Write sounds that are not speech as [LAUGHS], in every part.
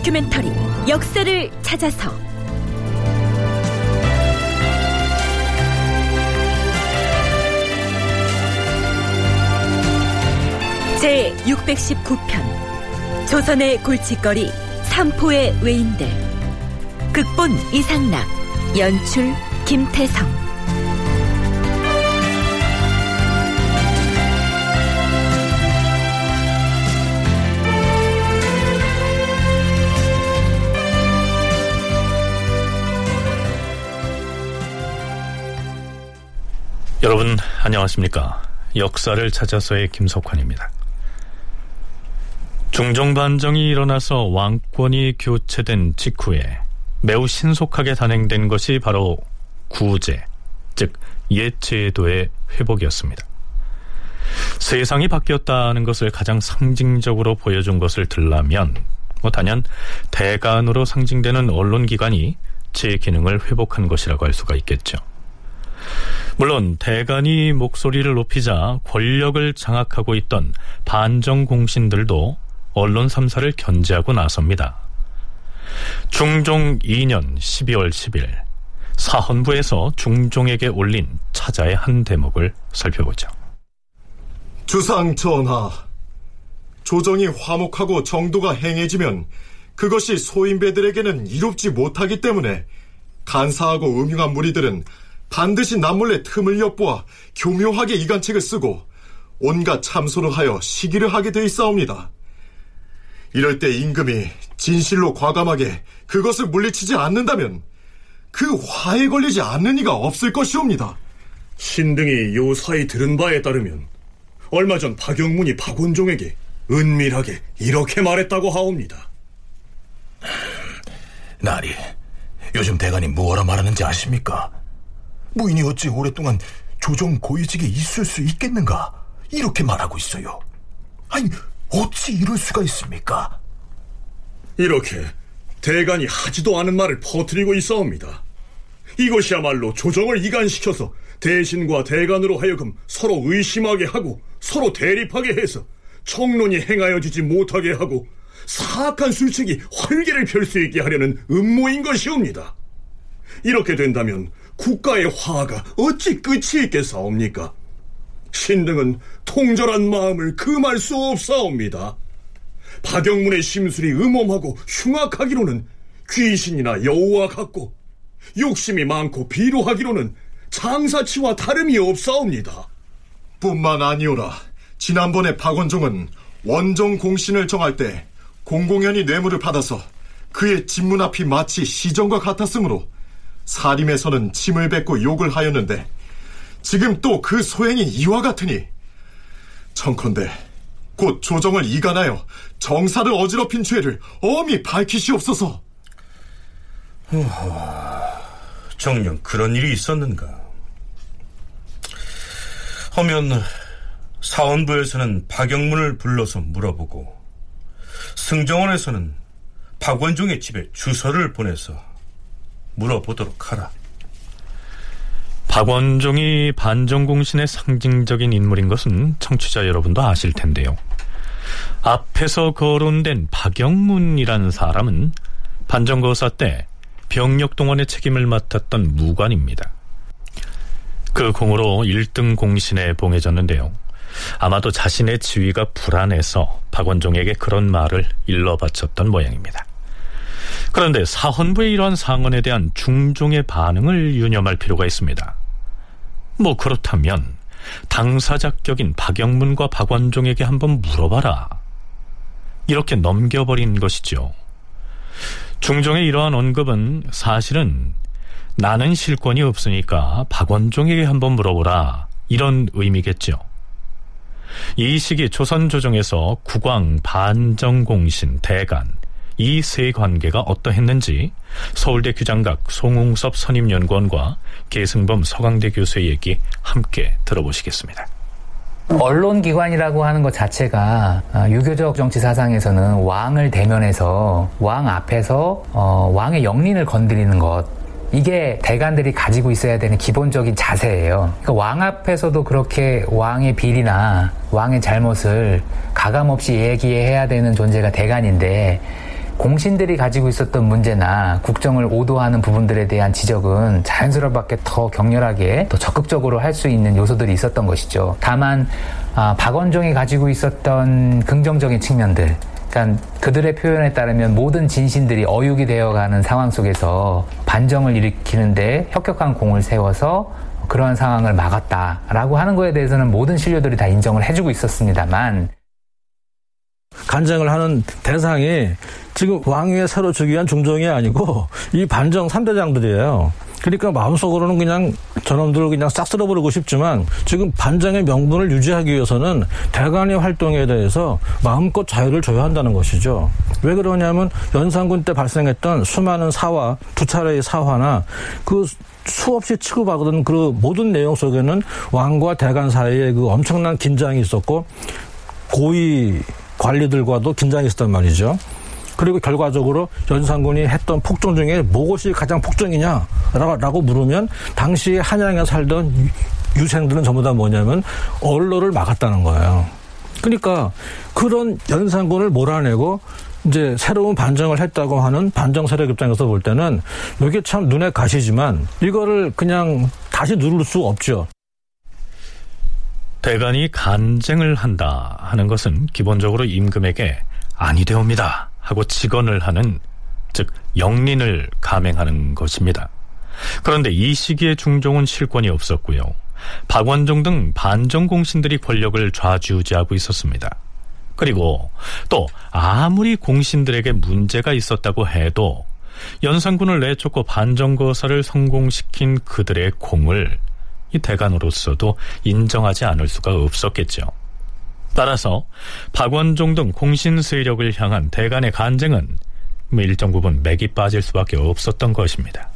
다큐멘터리 역사를 찾아서. 제 619편 조선의 골칫거리 삼포의 외인들. 극본 이상락 연출 김태성 여러분 안녕하십니까? 역사를 찾아서의 김석환입니다. 중종 반정이 일어나서 왕권이 교체된 직후에 매우 신속하게 단행된 것이 바로 구제 즉 옛제도의 회복이었습니다. 세상이 바뀌었다는 것을 가장 상징적으로 보여준 것을 들라면 뭐 단연 대간으로 상징되는 언론기관이 제 기능을 회복한 것이라고 할 수가 있겠죠 물론 대간이 목소리를 높이자 권력을 장악하고 있던 반정 공신들도 언론 3사를 견제하고 나섭니다. 중종 2년 12월 10일 사헌부에서 중종에게 올린 차자의 한 대목을 살펴보죠. 주상 전하, 조정이 화목하고 정도가 행해지면 그것이 소인배들에게는 이롭지 못하기 때문에 간사하고 음흉한 무리들은 반드시 남몰래 틈을 엿보아 교묘하게 이간책을 쓰고 온갖 참소를 하여 시기를 하게 돼 있사옵니다. 이럴 때 임금이 진실로 과감하게 그것을 물리치지 않는다면 그 화에 걸리지 않는 이가 없을 것이옵니다. 신등이 요사이 들은 바에 따르면 얼마 전 박영문이 박원종에게 은밀하게 이렇게 말했다고 하옵니다. 나리, 요즘 대간이 무엇라 말하는지 아십니까? 무인이 어찌 오랫동안 조정 고위직에 있을 수 있겠는가? 이렇게 말하고 있어요. 아니, 어찌 이럴 수가 있습니까? 이렇게 대간이 하지도 않은 말을 퍼뜨리고 있어옵니다. 이것이야말로 조정을 이간시켜서 대신과 대간으로 하여금 서로 의심하게 하고 서로 대립하게 해서 청론이 행하여지지 못하게 하고 사악한 술책이 활개를 펼 수 있게 하려는 음모인 것이옵니다. 이렇게 된다면 국가의 화가 어찌 끝이 있겠사옵니까? 신등은 통절한 마음을 금할 수 없사옵니다. 박영문의 심술이 음험하고 흉악하기로는 귀신이나 여우와 같고 욕심이 많고 비루하기로는 장사치와 다름이 없사옵니다. 뿐만 아니오라. 지난번에 박원종은 원정 공신을 정할 때 공공연히 뇌물을 받아서 그의 집문 앞이 마치 시정과 같았으므로 사림에서는 침을 뱉고 욕을 하였는데 지금 또 그 소행이 이와 같으니 청컨대 곧 조정을 이간하여 정사를 어지럽힌 죄를 엄히 밝히시옵소서. 정녕 그런 일이 있었는가? 하면 사원부에서는 박영문을 불러서 물어보고 승정원에서는 박원종의 집에 주소를 보내서 물어보도록 하라. 박원종이 반정공신의 상징적인 인물인 것은 청취자 여러분도 아실 텐데요. 앞에서 거론된 박영문이라는 사람은 반정거사 때 병력동원의 책임을 맡았던 무관입니다. 그 공으로 1등 공신에 봉해졌는데요. 아마도 자신의 지위가 불안해서 박원종에게 그런 말을 일러 바쳤던 모양입니다. 그런데 사헌부의 이러한 상언에 대한 중종의 반응을 유념할 필요가 있습니다. 뭐 그렇다면 당사자격인 박영문과 박원종에게 한번 물어봐라. 이렇게 넘겨버린 것이죠. 중종의 이러한 언급은 사실은 나는 실권이 없으니까 박원종에게 한번 물어보라. 이런 의미겠죠. 이 시기 조선 조정에서 국왕, 반정공신, 대간 이 세 관계가 어떠했는지 서울대 규장각 송웅섭 선임연구원과 계승범 서강대 교수의 얘기 함께 들어보시겠습니다. 언론기관이라고 하는 것 자체가 아, 유교적 정치 사상에서는 왕을 대면해서 왕 앞에서 어, 왕의 영린을 건드리는 것 이게 대관들이 가지고 있어야 되는 기본적인 자세예요. 그러니까 왕 앞에서도 그렇게 왕의 비리나 왕의 잘못을 가감 없이 얘기해야 되는 존재가 대관인데 공신들이 가지고 있었던 문제나 국정을 오도하는 부분들에 대한 지적은 자연스럽게 더 격렬하게 더 적극적으로 할 수 있는 요소들이 있었던 것이죠. 다만 아, 박원종이 가지고 있었던 긍정적인 측면들 그러니까 그들의 표현에 따르면 모든 진신들이 어육이 되어가는 상황 속에서 반정을 일으키는데 혁혁한 공을 세워서 그러한 상황을 막았다라고 하는 거에 대해서는 모든 신료들이 다 인정을 해주고 있었습니다만 간쟁을 하는 대상이 지금 왕위에 새로 주기 위한 중종이 아니고 이 반정 3대장들이에요. 그러니까 마음속으로는 그냥 저놈들을 그냥 싹 쓸어버리고 싶지만 지금 반정의 명분을 유지하기 위해서는 대관의 활동에 대해서 마음껏 자유를 줘야 한다는 것이죠. 왜 그러냐면 연산군 때 발생했던 수많은 사화, 두 차례의 사화나 그 수없이 취급하거든 그 모든 내용 속에는 왕과 대관 사이에 그 엄청난 긴장이 있었고 고위 관리들과도 긴장이 있었단 말이죠. 그리고 결과적으로 연산군이 했던 폭정 중에 무엇이 가장 폭정이냐라고 물으면 당시 한양에 살던 유생들은 전부 다 뭐냐면 언로를 막았다는 거예요. 그러니까 그런 연산군을 몰아내고 이제 새로운 반정을 했다고 하는 반정 세력 입장에서 볼 때는 이게 참 눈에 가시지만 이거를 그냥 다시 누를 수 없죠. 대간이 간쟁을 한다 하는 것은 기본적으로 임금에게 아니 되옵니다 하고 직언을 하는 즉 영린을 감행하는 것입니다. 그런데 이 시기에 중종은 실권이 없었고요. 박원종 등 반정 공신들이 권력을 좌지우지하고 있었습니다. 그리고 또 아무리 공신들에게 문제가 있었다고 해도 연산군을 내쫓고 반정거사를 성공시킨 그들의 공을 이 대간으로서도 인정하지 않을 수가 없었겠죠. 따라서 박원종 등 공신 세력을 향한 대간의 간쟁은 뭐 일정 부분 맥이 빠질 수밖에 없었던 것입니다.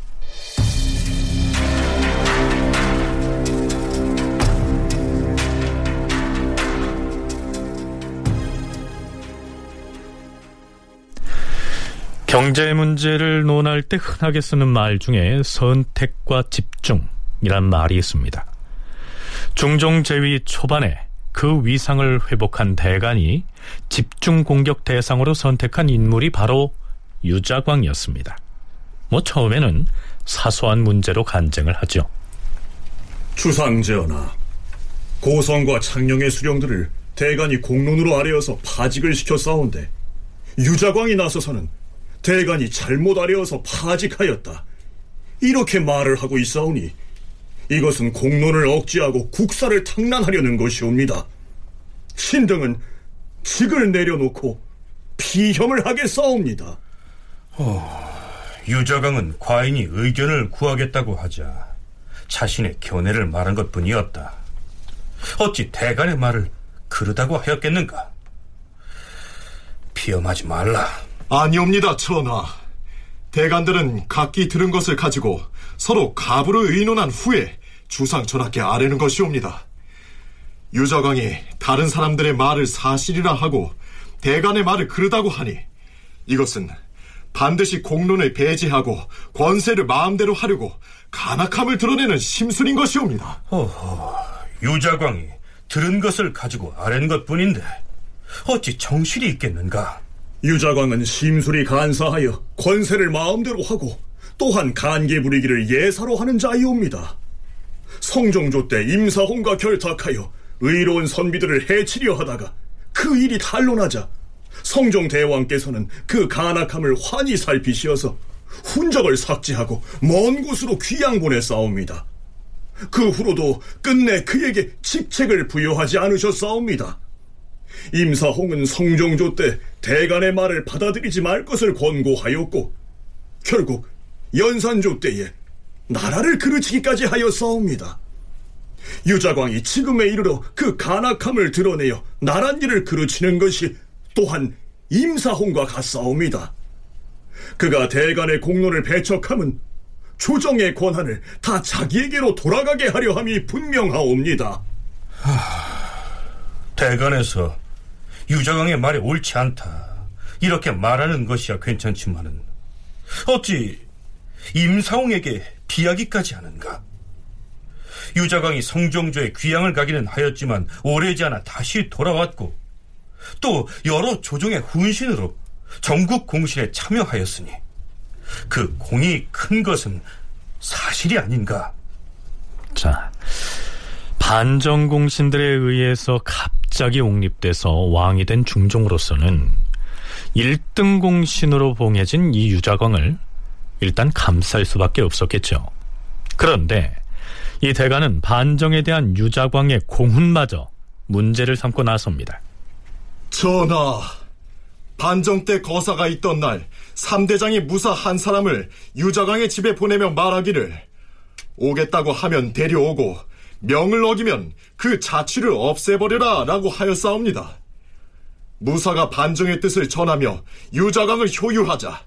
경제 문제를 논할 때 흔하게 쓰는 말 중에 선택과 집중 이란 말이 있습니다. 중종 제위 초반에 그 위상을 회복한 대간이 집중 공격 대상으로 선택한 인물이 바로 유자광이었습니다. 뭐 처음에는 사소한 문제로 간쟁을 하죠. 주상제언아, 고성과 창녕의 수령들을 대간이 공론으로 아뢰어서 파직을 시켜 싸운데 유자광이 나서서는 대간이 잘못 아뢰어서 파직하였다. 이렇게 말을 하고 있사오니 이것은 공론을 억제하고 국사를 탕란하려는 것이옵니다. 신등은 직을 내려놓고 피혐을 하게 싸웁니다. 유자강은 과인이 의견을 구하겠다고 하자 자신의 견해를 말한 것 뿐이었다. 어찌 대간의 말을 그러다고 하였겠는가? 피험하지 말라. 아니옵니다, 전하. 대간들은 각기 들은 것을 가지고 서로 갑으로 의논한 후에 주상 전하께 아뢰는 것이옵니다. 유자광이 다른 사람들의 말을 사실이라 하고 대간의 말을 그르다고 하니 이것은 반드시 공론을 배제하고 권세를 마음대로 하려고 간악함을 드러내는 심술인 것이옵니다. 허허, 유자광이 들은 것을 가지고 아뢰는 것뿐인데 어찌 정실이 있겠는가? 유자광은 심술이 간사하여 권세를 마음대로 하고 또한 간계 부리기를 예사로 하는 자이옵니다. 성종조 때 임사홍과 결탁하여 의로운 선비들을 해치려 하다가 그 일이 탄로나자 성종 대왕께서는 그 간악함을 환히 살피시어서 훈적을 삭제하고 먼 곳으로 귀양 보내 싸웁니다. 그 후로도 끝내 그에게 직책을 부여하지 않으셨사옵니다. 임사홍은 성종조 때 대간의 말을 받아들이지 말 것을 권고하였고 결국 연산조 때에 나라를 그르치기까지 하였사옵니다. 유자광이 지금에 이르러 그 간악함을 드러내어 나란 일을 그르치는 것이 또한 임사홍과 같사옵니다. 그가 대간의 공론을 배척함은 조정의 권한을 다 자기에게로 돌아가게 하려 함이 분명하옵니다. 대간에서 유자광의 말이 옳지 않다. 이렇게 말하는 것이야 괜찮지만은 어찌 임사홍에게 비하기까지 하는가? 유자광이 성종조의 귀양을 가기는 하였지만 오래지 않아 다시 돌아왔고 또 여러 조정의 훈신으로 전국 공신에 참여하였으니 그 공이 큰 것은 사실이 아닌가? 자, 반정 공신들에 의해서 갑자기 옹립돼서 왕이 된 중종으로서는 1등 공신으로 봉해진 이 유자광을 일단 감쌀 수밖에 없었겠죠. 그런데 이 대가는 반정에 대한 유자광의 공훈마저 문제를 삼고 나섭니다. 전하, 반정 때 거사가 있던 날 삼대장이 무사 한 사람을 유자광의 집에 보내며 말하기를 오겠다고 하면 데려오고 명을 어기면 그 자취를 없애버려라 라고 하였사옵니다. 무사가 반정의 뜻을 전하며 유자광을 효유하자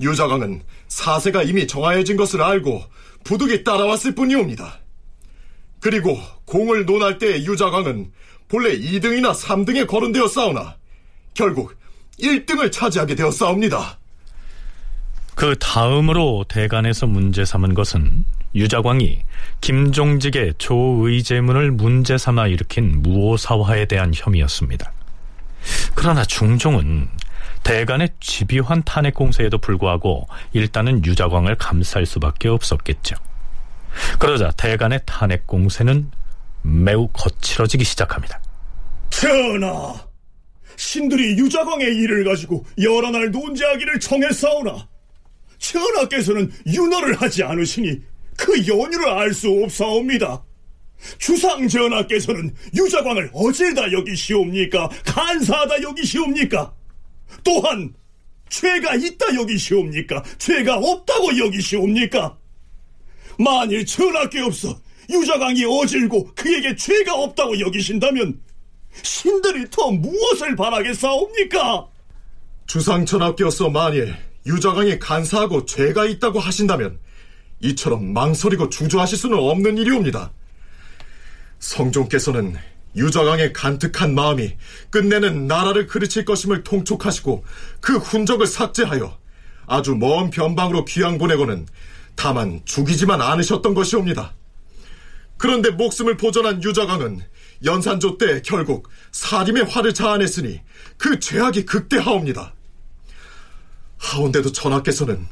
유자광은 사세가 이미 정하여진 것을 알고 부득이 따라왔을 뿐이옵니다. 그리고 공을 논할 때 유자광은 본래 2등이나 3등에 거론되어 싸우나 결국 1등을 차지하게 되었사옵니다. 그 다음으로 대간에서 문제 삼은 것은 유자광이 김종직의 조의제문을 문제 삼아 일으킨 무오사화에 대한 혐의였습니다. 그러나 중종은 대간의 집요한 탄핵 공세에도 불구하고 일단은 유자광을 감쌀 수밖에 없었겠죠. 그러자 대간의 탄핵 공세는 매우 거칠어지기 시작합니다. 전하, 신들이 유자광의 일을 가지고 여러 날 논제하기를 청했사오나 전하께서는 윤허를 하지 않으시니 그 연유를 알 수 없사옵니다. 주상 전하께서는 유자광을 어제다 여기시옵니까? 간사하다 여기시옵니까? 또한 죄가 있다 여기시옵니까? 죄가 없다고 여기시옵니까? 만일 전하께 없어 유자광이 어질고 그에게 죄가 없다고 여기신다면 신들이 더 무엇을 바라겠사옵니까? 주상천하께서 만일 유자광이 간사하고 죄가 있다고 하신다면 이처럼 망설이고 주저하실 수는 없는 일이옵니다. 성종께서는 유자광의 간특한 마음이 끝내는 나라를 그르칠 것임을 통촉하시고 그 훈적을 삭제하여 아주 먼 변방으로 귀양 보내고는 다만 죽이지만 않으셨던 것이옵니다. 그런데 목숨을 보전한 유자광은 연산조 때 결국 사림의 화를 자아냈으니 그 죄악이 극대하옵니다. 하온데도 전하께서는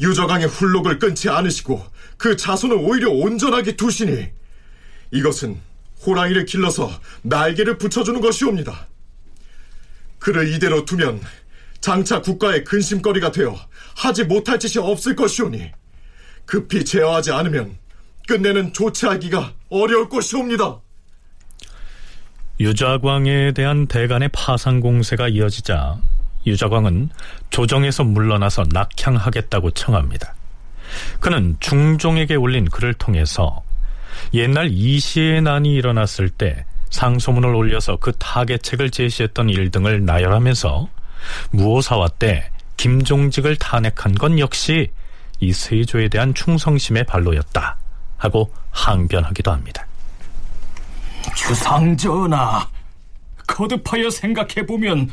유저강의 훌록을 끊지 않으시고 그 자손을 오히려 온전하게 두시니 이것은 호랑이를 길러서 날개를 붙여주는 것이옵니다. 그를 이대로 두면 장차 국가의 근심거리가 되어 하지 못할 짓이 없을 것이오니 급히 제어하지 않으면 끝내는 조치하기가 어려울 것이옵니다. 유자광에 대한 대간의 파상 공세가 이어지자 유자광은 조정에서 물러나서 낙향하겠다고 청합니다. 그는 중종에게 올린 글을 통해서 옛날 이시의 난이 일어났을 때 상소문을 올려서 그 타개책을 제시했던 일 등을 나열하면서 무오사화 때 김종직을 탄핵한 건 역시 이 세조에 대한 충성심의 발로였다 하고 항변하기도 합니다. 주상전하, 거듭하여 생각해보면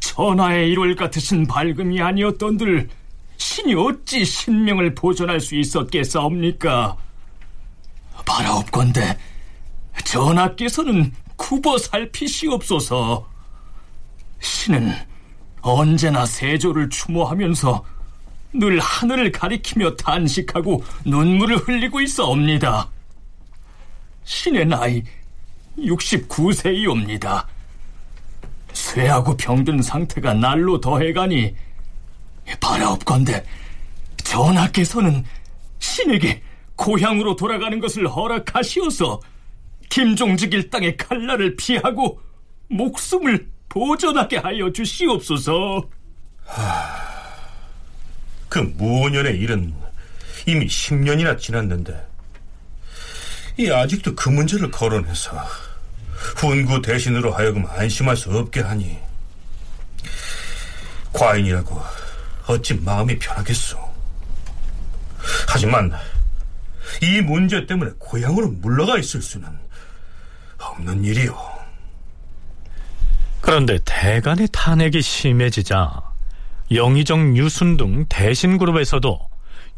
천하의 일월 같으신 밝음이 아니었던들 신이 어찌 신명을 보존할 수 있었겠사옵니까? 바라옵건대 전하께서는 굽어 살피시옵소서. 신은 언제나 세조를 추모하면서 늘 하늘을 가리키며 탄식하고 눈물을 흘리고 있어옵니다. 신의 나이 69세이옵니다. 쇠하고 병든 상태가 날로 더해가니 바라옵건대 전하께서는 신에게 고향으로 돌아가는 것을 허락하시어서 김종직 일당의 칼날을 피하고 목숨을 보존하게 하여 주시옵소서. 하... 그 무년의 일은 이미 10년이나 지났는데 이 아직도 그 문제를 거론해서 훈구 대신으로 하여금 안심할 수 없게 하니 과인이라고 어찌 마음이 편하겠소. 하지만 이 문제 때문에 고향으로 물러가 있을 수는 없는 일이오. 그런데 대간의 탄핵이 심해지자 영의정 유순 등 대신그룹에서도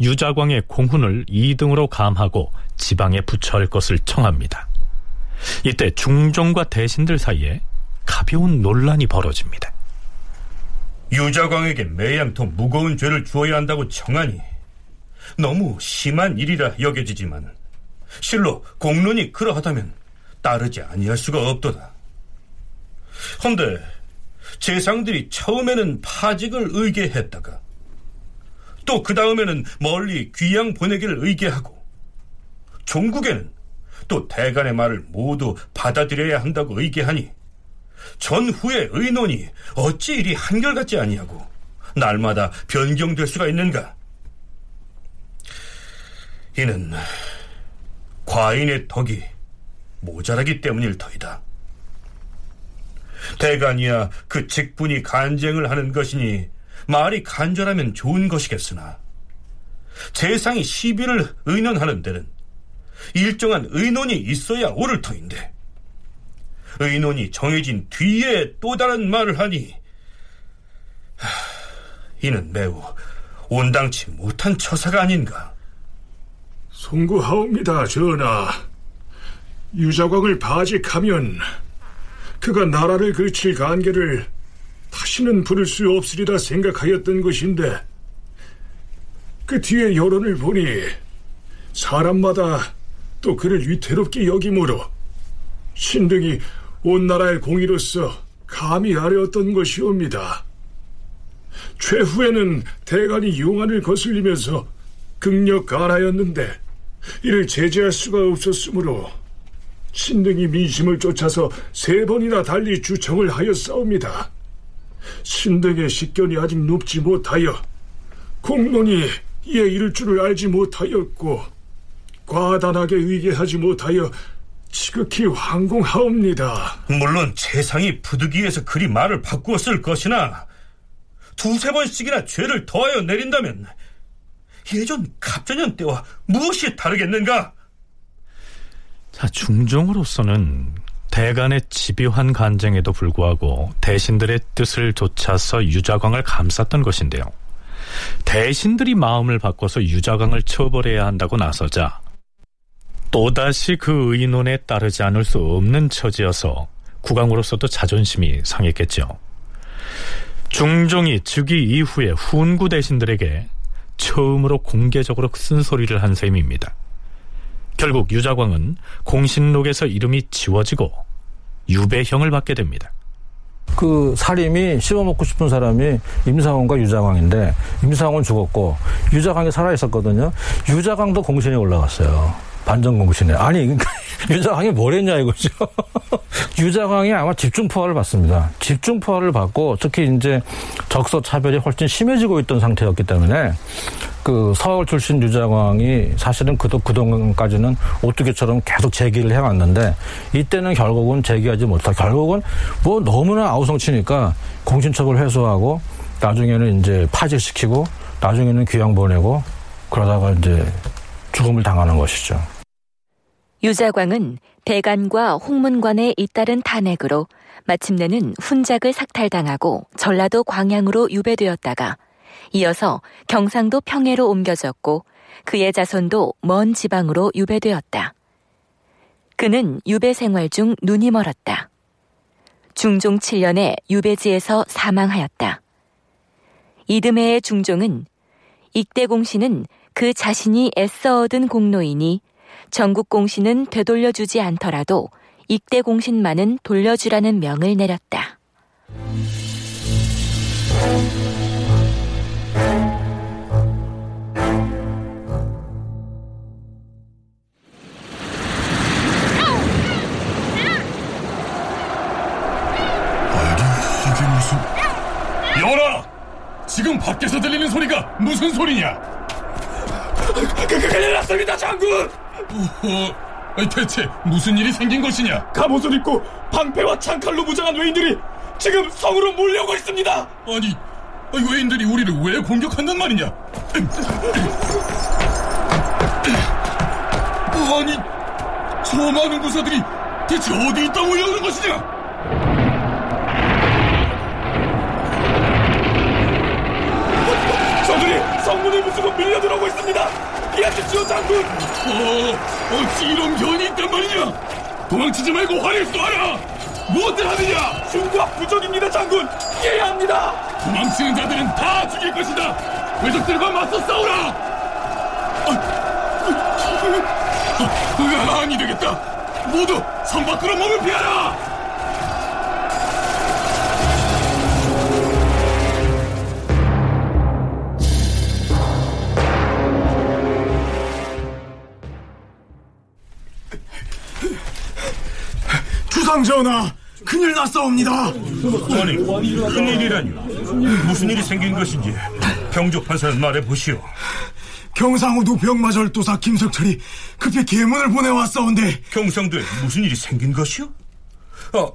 유자광의 공훈을 2등으로 감하고 지방에 부처할 것을 청합니다. 이때 중종과 대신들 사이에 가벼운 논란이 벌어집니다. 유자광에게 매양 더 무거운 죄를 주어야 한다고 청하니 너무 심한 일이라 여겨지지만 실로 공론이 그러하다면 따르지 아니할 수가 없도다. 헌데 재상들이 처음에는 파직을 의계했다가 또 그 다음에는 멀리 귀양 보내기를 의계하고 종국에는 또 대간의 말을 모두 받아들여야 한다고 의계하니 전후의 의논이 어찌 이리 한결같지 아니하고 날마다 변경될 수가 있는가? 이는 과인의 덕이 모자라기 때문일 터이다. 대간이야 그 직분이 간쟁을 하는 것이니 말이 간절하면 좋은 것이겠으나 재상이 시비를 의논하는 데는 일정한 의논이 있어야 옳을 터인데 의논이 정해진 뒤에 또 다른 말을 하니 하, 이는 매우 온당치 못한 처사가 아닌가 송구하옵니다, 전하. 유자광을 바직하면 그가 나라를 그칠 관계를 다시는 부를 수 없으리라 생각하였던 것인데 그 뒤에 여론을 보니 사람마다 또 그를 위태롭게 여김으로 신등이 온 나라의 공의로서 감히 아뢰었던 것이옵니다. 최후에는 대간이 용안을 거슬리면서 극력 가하였는데 이를 제재할 수가 없었으므로 신등이 민심을 쫓아서 세 번이나 달리 주청을 하였사옵니다. 신등의 식견이 아직 높지 못하여 공론이 이에 이를 줄을 알지 못하였고 과단하게 의계하지 못하여 지극히 황공하옵니다. 물론 재상이 부득이해서 그리 말을 바꾸었을 것이나 두세 번씩이나 죄를 더하여 내린다면 예전 갑전년 때와 무엇이 다르겠는가? 자, 중종으로서는 대간의 집요한 간쟁에도 불구하고 대신들의 뜻을 좇아서 유자광을 감쌌던 것인데요. 대신들이 마음을 바꿔서 유자광을 처벌해야 한다고 나서자 또다시 그 의논에 따르지 않을 수 없는 처지여서 국왕으로서도 자존심이 상했겠죠. 중종이 즉위 이후에 훈구 대신들에게 처음으로 공개적으로 쓴소리를 한 셈입니다. 결국 유자광은 공신록에서 이름이 지워지고 유배형을 받게 됩니다. 그 살림이 씹어먹고 싶은 사람이 임사원과 유자광인데 임사원은 죽었고 유자광이 살아있었거든요. 유자광도 공신에 올라갔어요. 반전 공신에. 아니 유자광이 뭘 했냐 이거죠. [LAUGHS] 유자광이 아마 집중포화를 받습니다. 집중포화를 받고 특히 이제 적서 차별이 훨씬 심해지고 있던 상태였기 때문에 그 서울 출신 유자광이 사실은 그도 그동안까지는 오뚜기처럼 계속 제기를 해왔는데 이때는 결국은 제기하지 못하고 결국은 뭐 너무나 아우성치니까 공신처벌 회수하고 나중에는 이제 파직시키고 나중에는 귀양 보내고 그러다가 이제 죽음을 당하는 것이죠. 유자광은 대간과 홍문관의 잇따른 탄핵으로 마침내는 훈작을 삭탈당하고 전라도 광양으로 유배되었다가 이어서 경상도 평해로 옮겨졌고 그의 자손도 먼 지방으로 유배되었다. 그는 유배 생활 중 눈이 멀었다. 중종 7년에 유배지에서 사망하였다. 이듬해의 중종은 익대 공신은 그 자신이 애써 얻은 공로이니 전국 공신은 되돌려주지 않더라도 익대 공신만은 돌려주라는 명을 내렸다. 지금 밖에서 들리는 소리가 무슨 소리냐? 그, 그, 큰일 났습니다, 장군! 어, 대체 무슨 일이 생긴 것이냐? 갑옷을 입고 방패와 창칼로 무장한 외인들이 지금 성으로 몰려오고 있습니다. 아니, 외인들이 우리를 왜 공격한단 말이냐? 아니, 저 많은 구사들이 대체 어디 있다 모여오는 것이냐? 저들이 성문을 부수고 밀려들어오고 있습니다. 피하십시오, 장군. 어, 어찌 이런 변이 있단 말이냐? 도망치지 말고 화를 쏘아라. 무엇을 하느냐? 중과 부적입니다, 장군. 피해야 합니다. 도망치는 자들은 다 죽일 것이다. 외적들과 맞서 싸우라. 아, 아니 되겠다. 모두 성 밖으로 몸을 피하라. 상전하, 큰일 났사옵니다. 아니, 큰일이라니. 무슨 일이 생긴 것인지 병조 판사는 말해보시오. 경상우도 병마절도사 김석철이 급히 계문을 보내왔사온데 경상도에 무슨 일이 생긴 것이오? 아,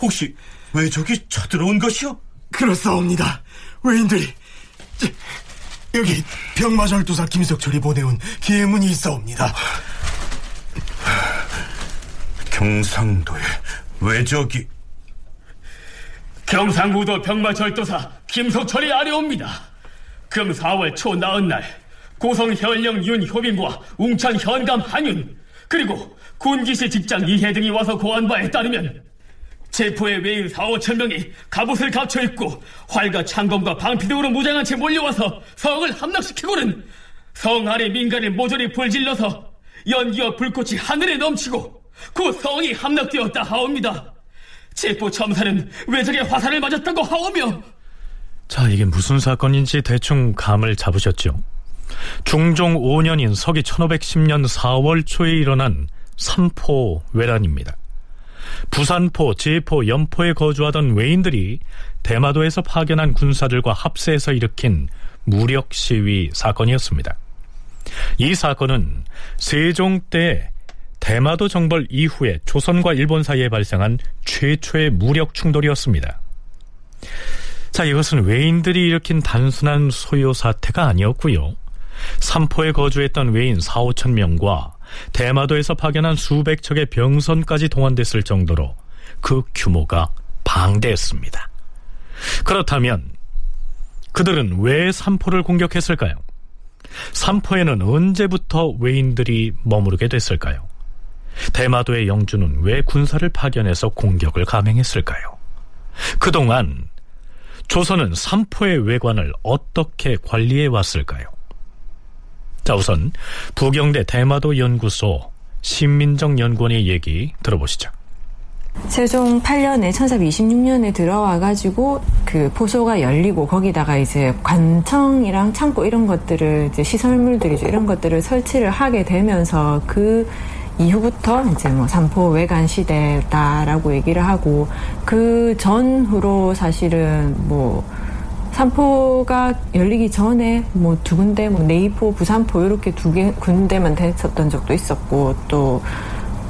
혹시 왜 저기 쳐들어온 것이오? 그렇사옵니다. 외인들이 저, 여기 병마절도사 김석철이 보내온 계문이 있사옵니다. 경상도에 왜 저기 경상우도 병마절도사 김석철이 아래옵니다. 금 4월 초 나은 날 고성 현령 윤효빈과 웅천 현감 한윤 그리고 군기시 직장 이해 등이 와서 고한 바에 따르면 제포의 외인 4, 5천 명이 갑옷을 갖춰 입고 활과 창검과 방피 등으로 무장한 채 몰려와서 성을 함락시키고는 성 안의 민간을 모조리 불질러서 연기와 불꽃이 하늘에 넘치고 그 성이 함락되었다 하옵니다. 제포 첨사는 외적의 화살을 맞았다고 하오며 자, 이게 무슨 사건인지 대충 감을 잡으셨죠? 중종 5년인 서기 1510년 4월 초에 일어난 삼포 외란입니다. 부산포, 제포, 연포에 거주하던 외인들이 대마도에서 파견한 군사들과 합세해서 일으킨 무력 시위 사건이었습니다. 이 사건은 세종 때 대마도 정벌 이후에 조선과 일본 사이에 발생한 최초의 무력 충돌이었습니다. 자, 이것은 외인들이 일으킨 단순한 소요 사태가 아니었고요. 삼포에 거주했던 외인 4, 5천 명과 대마도에서 파견한 수백 척의 병선까지 동원됐을 정도로 그 규모가 방대했습니다. 그렇다면 그들은 왜 삼포를 공격했을까요? 삼포에는 언제부터 외인들이 머무르게 됐을까요? 대마도의 영주는 왜 군사를 파견해서 공격을 감행했을까요? 그동안 조선은 삼포의 외관을 어떻게 관리해 왔을까요? 자, 우선 부경대 대마도 연구소 신민정 연구원의 얘기 들어보시죠. 세종 8년에 1426년에 들어와 가지고 그 포소가 열리고 거기다가 이제 관청이랑 창고 이런 것들을 이제 시설물들이죠 이런 것들을 설치를 하게 되면서 그 이후부터 이제 뭐 삼포 외관 시대다라고 얘기를 하고 그 전후로 사실은 뭐 삼포가 열리기 전에 뭐 두 군데 뭐 네이포, 부산포 이렇게 두 개 군데만 됐었던 적도 있었고 또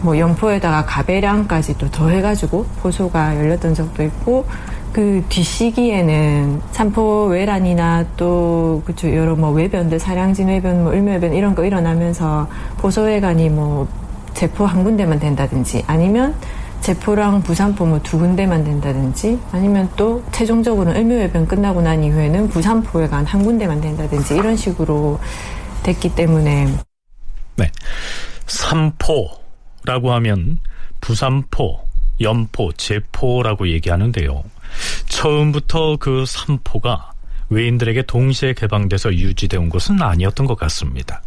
뭐 연포에다가 가배량까지 또 더해가지고 포소가 열렸던 적도 있고 그 뒷시기에는 삼포 외란이나 또 그쵸 여러 뭐 외변들 사량진 외변, 뭐 을묘 외변 이런 거 일어나면서 포소회관이 뭐 제포 한 군데만 된다든지 아니면 제포랑 부산포 뭐두 군데만 된다든지 아니면 또 최종적으로는 을묘외변 끝나고 난 이후에는 부산포회관 한 군데만 된다든지 이런 식으로 됐기 때문에 네. 삼포라고 하면 부산포, 연포, 제포라고 얘기하는데요. 처음부터 그 삼포가 외인들에게 동시에 개방돼서 유지되어 온 것은 아니었던 것 같습니다.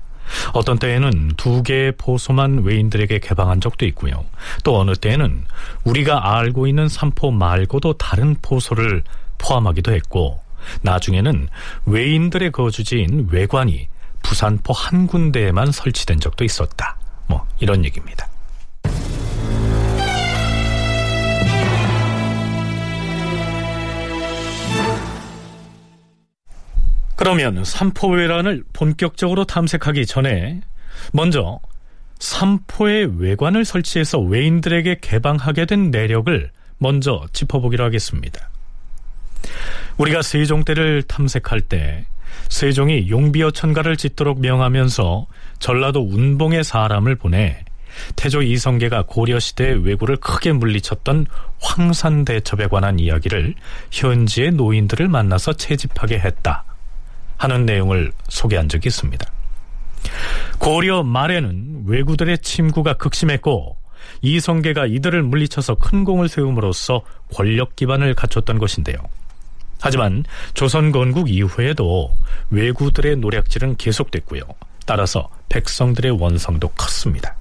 어떤 때에는 두 개의 포소만 외인들에게 개방한 적도 있고요. 또 어느 때에는 우리가 알고 있는 삼포 말고도 다른 포소를 포함하기도 했고, 나중에는 외인들의 거주지인 외관이 부산포 한 군데에만 설치된 적도 있었다. 뭐, 이런 얘기입니다. 그러면 삼포회란을 본격적으로 탐색하기 전에 먼저 삼포에 외관을 설치해서 외인들에게 개방하게 된 내력을 먼저 짚어보기로 하겠습니다. 우리가 세종 때를 탐색할 때 세종이 용비어 천가를 짓도록 명하면서 전라도 운봉에 사람을 보내 태조 이성계가 고려시대의 왜구를 크게 물리쳤던 황산대첩에 관한 이야기를 현지의 노인들을 만나서 채집하게 했다 하는 내용을 소개한 적이 있습니다. 고려 말에는 왜구들의 침구가 극심했고 이성계가 이들을 물리쳐서 큰 공을 세움으로써 권력 기반을 갖췄던 것인데요. 하지만 조선 건국 이후에도 왜구들의 노략질은 계속됐고요. 따라서 백성들의 원성도 컸습니다.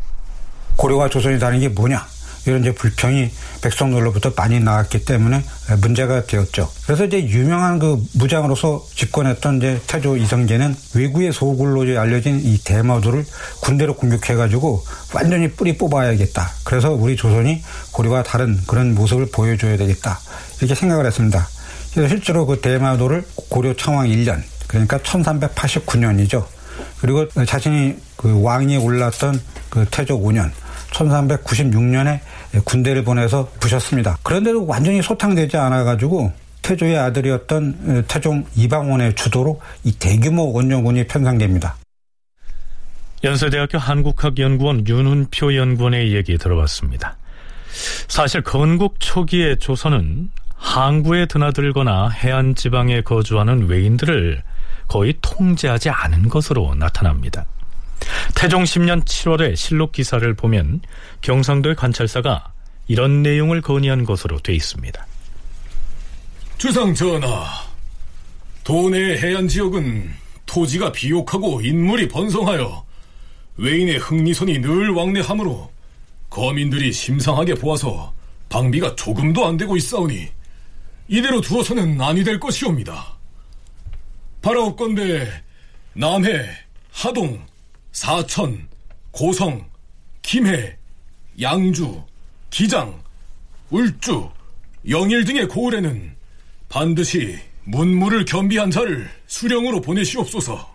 고려와 조선이 다른 게 뭐냐? 이런 이제 불평이 백성들로부터 많이 나왔기 때문에 문제가 되었죠. 그래서 이제 유명한 그 무장으로서 집권했던 이제 태조 이성계는 외구의 소굴로 알려진 이 대마도를 군대로 공격해가지고 완전히 뿌리 뽑아야겠다. 그래서 우리 조선이 고려와 다른 그런 모습을 보여줘야 되겠다. 이렇게 생각을 했습니다. 그래서 실제로 그 대마도를 고려 청왕 1년, 그러니까 1389년이죠. 그리고 자신이 그 왕위에 올랐던 그 태조 5년, 1396년에 군대를 보내서 부셨습니다. 그런데도 완전히 소탕되지 않아가지고 태조의 아들이었던 태종 이방원의 주도로 이 대규모 원정군이 편성됩니다. 연세대학교 한국학연구원 윤훈표 연구원의 얘기 들어봤습니다. 사실 건국 초기의 조선은 항구에 드나들거나 해안 지방에 거주하는 외인들을 거의 통제하지 않은 것으로 나타납니다. 태종 10년 7월의 실록 기사를 보면 경상도의 관찰사가 이런 내용을 건의한 것으로 돼 있습니다. 주상 전하, 도내 해안 지역은 토지가 비옥하고 인물이 번성하여 외인의 흥리선이 늘 왕래하므로 거민들이 심상하게 보아서 방비가 조금도 안 되고 있사오니 이대로 두어서는 아니 될 것이옵니다. 바라옵건대 남해, 하동, 사천, 고성, 김해, 양주, 기장, 울주, 영일 등의 고을에는 반드시 문무를 겸비한 자를 수령으로 보내시옵소서.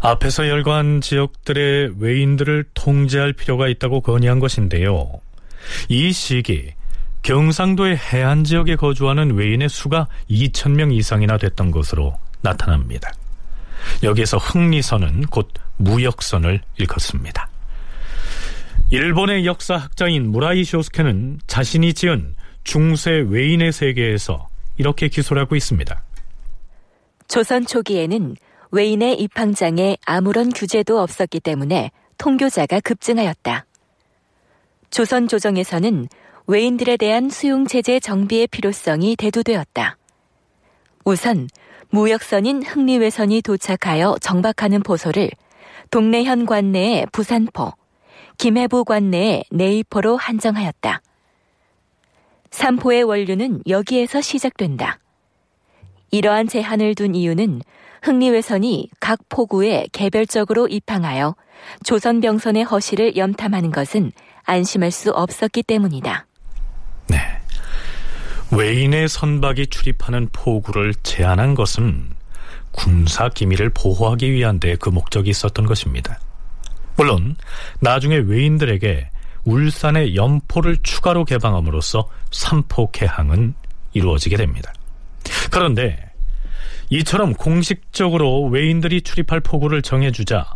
앞에서 열거한 지역들의 외인들을 통제할 필요가 있다고 건의한 것인데요. 이 시기 경상도의 해안 지역에 거주하는 외인의 수가 2천명 이상이나 됐던 것으로 나타납니다. 여기에서 흥리선은 곧 무역선을 일컫습니다. 일본의 역사학자인 무라이 쇼스케는 자신이 지은 중세 외인의 세계에서 이렇게 기술하고 있습니다. 조선 초기에는 외인의 입항장에 아무런 규제도 없었기 때문에 통교자가 급증하였다. 조선 조정에서는 외인들에 대한 수용체제 정비의 필요성이 대두되었다. 우선 무역선인 흥리외선이 도착하여 정박하는 포소를 동래현 관내의 부산포, 김해부 관내의 내이포로 한정하였다. 삼포의 원류는 여기에서 시작된다. 이러한 제한을 둔 이유는 흥리외선이 각 포구에 개별적으로 입항하여 조선병선의 허실을 염탐하는 것은 안심할 수 없었기 때문이다. 네. 외인의 선박이 출입하는 포구를 제한한 것은 군사 기밀을 보호하기 위한 데 그 목적이 있었던 것입니다. 물론 나중에 외인들에게 울산의 연포를 추가로 개방함으로써 삼포 개항은 이루어지게 됩니다. 그런데 이처럼 공식적으로 외인들이 출입할 포구를 정해주자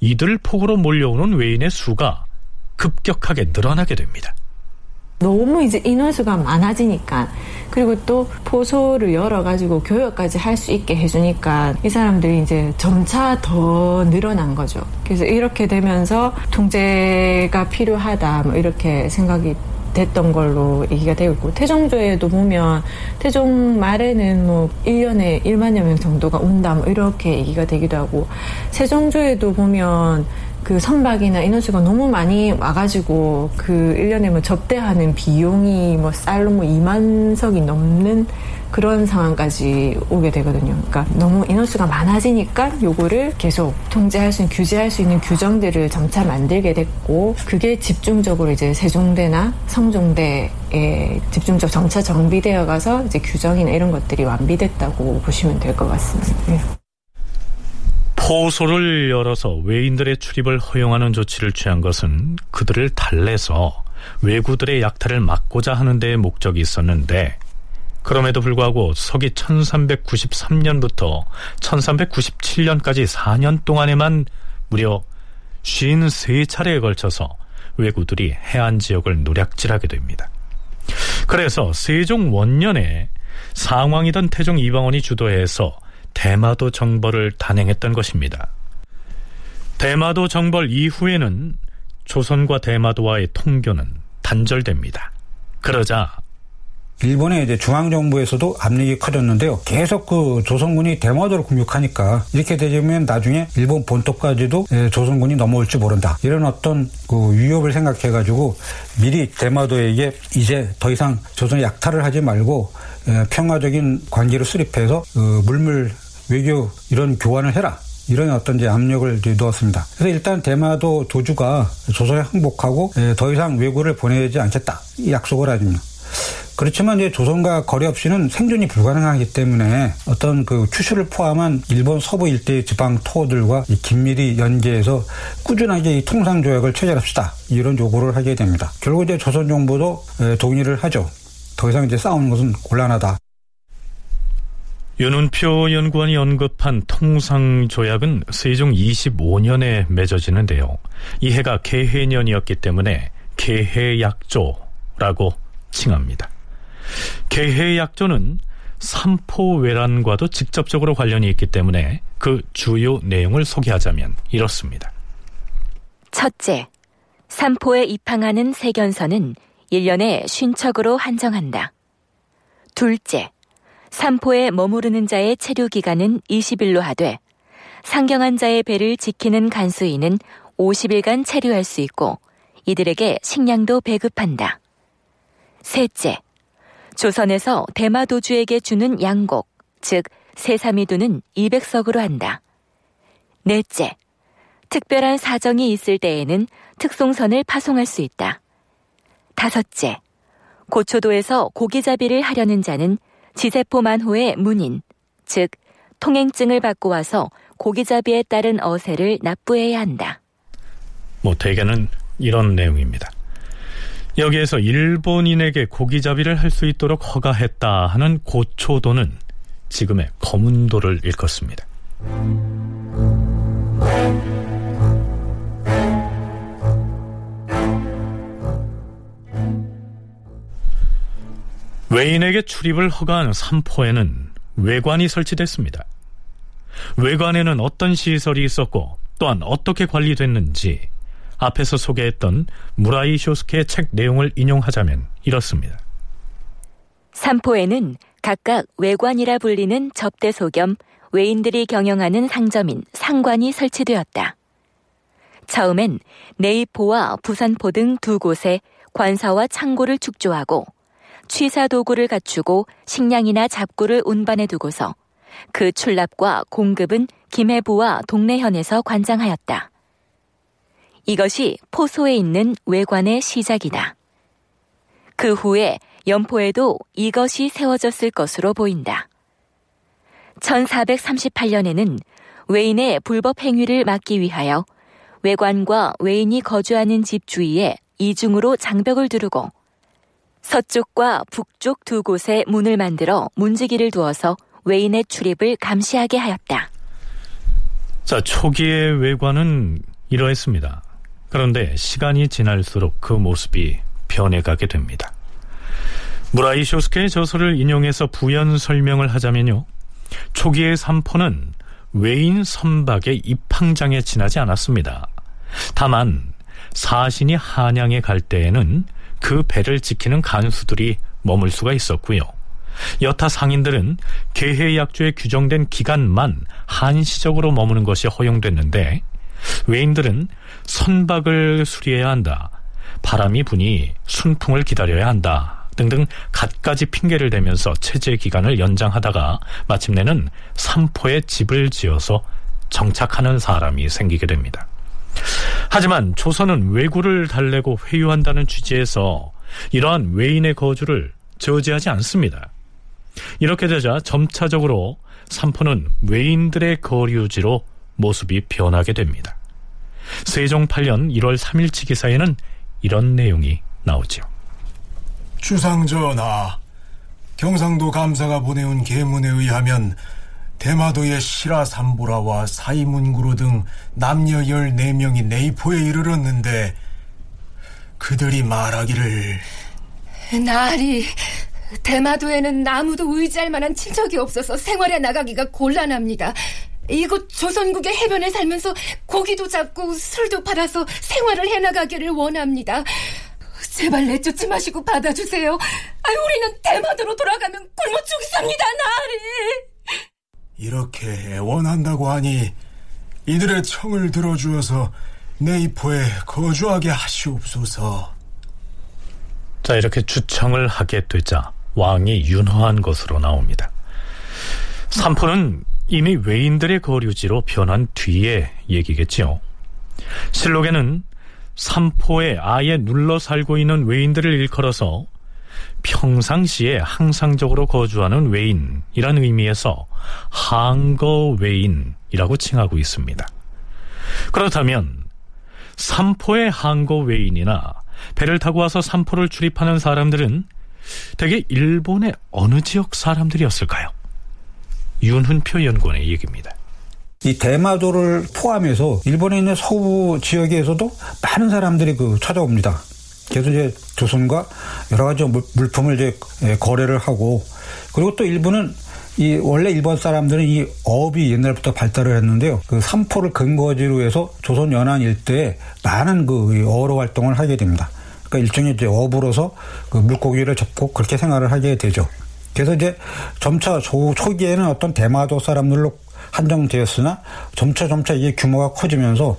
이들 포구로 몰려오는 외인의 수가 급격하게 늘어나게 됩니다. 너무 이제 인원수가 많아지니까 그리고 또 포소를 열어가지고 교역까지 할 수 있게 해주니까 이 사람들이 이제 점차 더 늘어난 거죠. 그래서 이렇게 되면서 통제가 필요하다 뭐 이렇게 생각이 됐던 걸로 얘기가 되고 있고 태종조에도 보면 태종 말에는 뭐 1년에 1만여 명 정도가 온다 뭐 이렇게 얘기가 되기도 하고 세종조에도 보면 그 선박이나 인원수가 너무 많이 와가지고 그 1년에 뭐 접대하는 비용이 뭐 쌀로 뭐 2만 석이 넘는 그런 상황까지 오게 되거든요. 그러니까 너무 인원수가 많아지니까 요거를 계속 통제할 수 있는, 규제할 수 있는 규정들을 점차 만들게 됐고, 그게 집중적으로 이제 세종대나 성종대에 집중적 점차 정비되어 가서 이제 규정이나 이런 것들이 완비됐다고 보시면 될 것 같습니다. 네. 포소를 열어서 외인들의 출입을 허용하는 조치를 취한 것은 그들을 달래서 외구들의 약탈을 막고자 하는 데에 목적이 있었는데 그럼에도 불구하고 서기 1393년부터 1397년까지 4년 동안에만 무려 53차례에 걸쳐서 왜구들이 해안 지역을 노략질하게 됩니다. 그래서 세종 원년에 상왕이던 태종 이방원이 주도해서 대마도 정벌을 단행했던 것입니다. 대마도 정벌 이후에는 조선과 대마도와의 통교는 단절됩니다. 그러자 일본의 이제 중앙정부에서도 압력이 커졌는데요. 계속 그 조선군이 대마도를 공격하니까 이렇게 되면 나중에 일본 본토까지도 예, 조선군이 넘어올지 모른다. 이런 어떤 그 위협을 생각해가지고 미리 대마도에게 이제 더 이상 조선 약탈을 하지 말고 예, 평화적인 관계를 수립해서 어, 물물 외교 이런 교환을 해라. 이런 어떤 이제 압력을 넣었습니다. 그래서 일단 대마도 도주가 조선에 항복하고 예, 더 이상 외구를 보내지 않겠다. 이 약속을 하죠. 그렇지만 이제 조선과 거리 없이는 생존이 불가능하기 때문에 어떤 그 큐슈를 포함한 일본 서부 일대의 지방 토호들과 긴밀히 연계해서 꾸준하게 이 통상 조약을 체결합시다 이런 요구를 하게 됩니다. 결국 이제 조선 정부도 동의를 하죠. 더 이상 이제 싸우는 것은 곤란하다. 윤은표 연구원이 언급한 통상조약은 세종 25년에 맺어지는데요. 이 해가 개해년이었기 때문에 개해약조라고 칭합니다. 개해약조는 삼포외란과도 직접적으로 관련이 있기 때문에 그 주요 내용을 소개하자면 이렇습니다. 첫째, 삼포에 입항하는 세견선은 1년에 쉰척으로 한정한다. 둘째, 삼포에 머무르는 자의 체류 기간은 20일로 하되 상경한 자의 배를 지키는 간수인은 50일간 체류할 수 있고 이들에게 식량도 배급한다. 셋째, 조선에서 대마도주에게 주는 양곡, 즉 세사미두는 200석으로 한다. 넷째, 특별한 사정이 있을 때에는 특송선을 파송할 수 있다. 다섯째, 고초도에서 고기잡이를 하려는 자는 지세포 만 호의 문인, 즉 통행증을 받고 와서 고기잡이에 따른 어세를 납부해야 한다. 뭐 대개는 이런 내용입니다. 여기에서 일본인에게 고기잡이를 할 수 있도록 허가했다 하는 고초도는 지금의 검은도를 일컫습니다. 외인에게 출입을 허가한 삼포에는 외관이 설치됐습니다. 외관에는 어떤 시설이 있었고 또한 어떻게 관리됐는지 앞에서 소개했던 무라이 쇼스케의 책 내용을 인용하자면 이렇습니다. 삼포에는 각각 외관이라 불리는 접대소 겸 외인들이 경영하는 상점인 상관이 설치되었다. 처음엔 내입포와 부산포 등 두 곳에 관사와 창고를 축조하고 취사 도구를 갖추고 식량이나 잡구를 운반해 두고서 그 출납과 공급은 김해부와 동래현에서 관장하였다. 이것이 포소에 있는 외관의 시작이다. 그 후에 연포에도 이것이 세워졌을 것으로 보인다. 1438년에는 외인의 불법 행위를 막기 위하여 외관과 외인이 거주하는 집 주위에 이중으로 장벽을 두르고 서쪽과 북쪽 두 곳에 문을 만들어 문지기를 두어서 외인의 출입을 감시하게 하였다. 자, 초기의 외관은 이러했습니다. 그런데 시간이 지날수록 그 모습이 변해가게 됩니다. 무라이 쇼스케의 저서를 인용해서 부연 설명을 하자면요. 초기의 삼포는 외인 선박의 입항장에 지나지 않았습니다. 다만 사신이 한양에 갈 때에는 그 배를 지키는 간수들이 머물 수가 있었고요. 여타 상인들은 개해약조에 규정된 기간만 한시적으로 머무는 것이 허용됐는데 외인들은 선박을 수리해야 한다. 바람이 부니 순풍을 기다려야 한다. 등등 갖가지 핑계를 대면서 체제 기간을 연장하다가 마침내는 삼포에 집을 지어서 정착하는 사람이 생기게 됩니다. 하지만 조선은 왜구를 달래고 회유한다는 취지에서 이러한 외인의 거주를 저지하지 않습니다. 이렇게 되자 점차적으로 삼포는 외인들의 거류지로 모습이 변하게 됩니다. 세종 8년 1월 3일치 기사에는 이런 내용이 나오죠. 주상전하, 경상도 감사가 보내온 계문에 의하면 대마도의 시라삼보라와 사이문구로 등 남녀 14명이 네이포에 이르렀는데 그들이 말하기를 나리 대마도에는 아무도 의지할 만한 친척이 없어서 생활에 나가기가 곤란합니다. 이곳 조선국의 해변에 살면서 고기도 잡고 술도 팔아서 생활을 해나가기를 원합니다. 제발 내쫓지 마시고 받아주세요. 아, 우리는 대마도로 돌아가면 굶어 죽습니다, 나리. 이렇게 애원한다고 하니 이들의 청을 들어주어서 네이포에 거주하게 하시옵소서. 자, 이렇게 주청을 하게 되자 왕이 윤허한 것으로 나옵니다. 삼포는 이미 외인들의 거류지로 변한 뒤의 얘기겠지요. 실록에는 삼포에 아예 눌러 살고 있는 외인들을 일컬어서 평상시에 항상적으로 거주하는 외인이란 의미에서 항거 외인이라고 칭하고 있습니다. 그렇다면 삼포의 항거 외인이나 배를 타고 와서 삼포를 출입하는 사람들은 대개 일본의 어느 지역 사람들이었을까요? 윤훈표 연구원의 얘기입니다. 이 대마도를 포함해서 일본에 있는 서부 지역에서도 많은 사람들이 그 찾아옵니다. 그래서 이제 조선과 여러 가지 물품을 이제 거래를 하고 그리고 또 일본은 이 원래 일본 사람들은 이 어업이 옛날부터 발달을 했는데요. 그 삼포를 근거지로 해서 조선 연안 일대에 많은 그 어로 활동을 하게 됩니다. 그러니까 일종의 이제 어부로서 그 물고기를 잡고 그렇게 생활을 하게 되죠. 그래서 이제 점차 초, 초기에는 어떤 대마도 사람들로 한정되었으나 점차 점차 이게 규모가 커지면서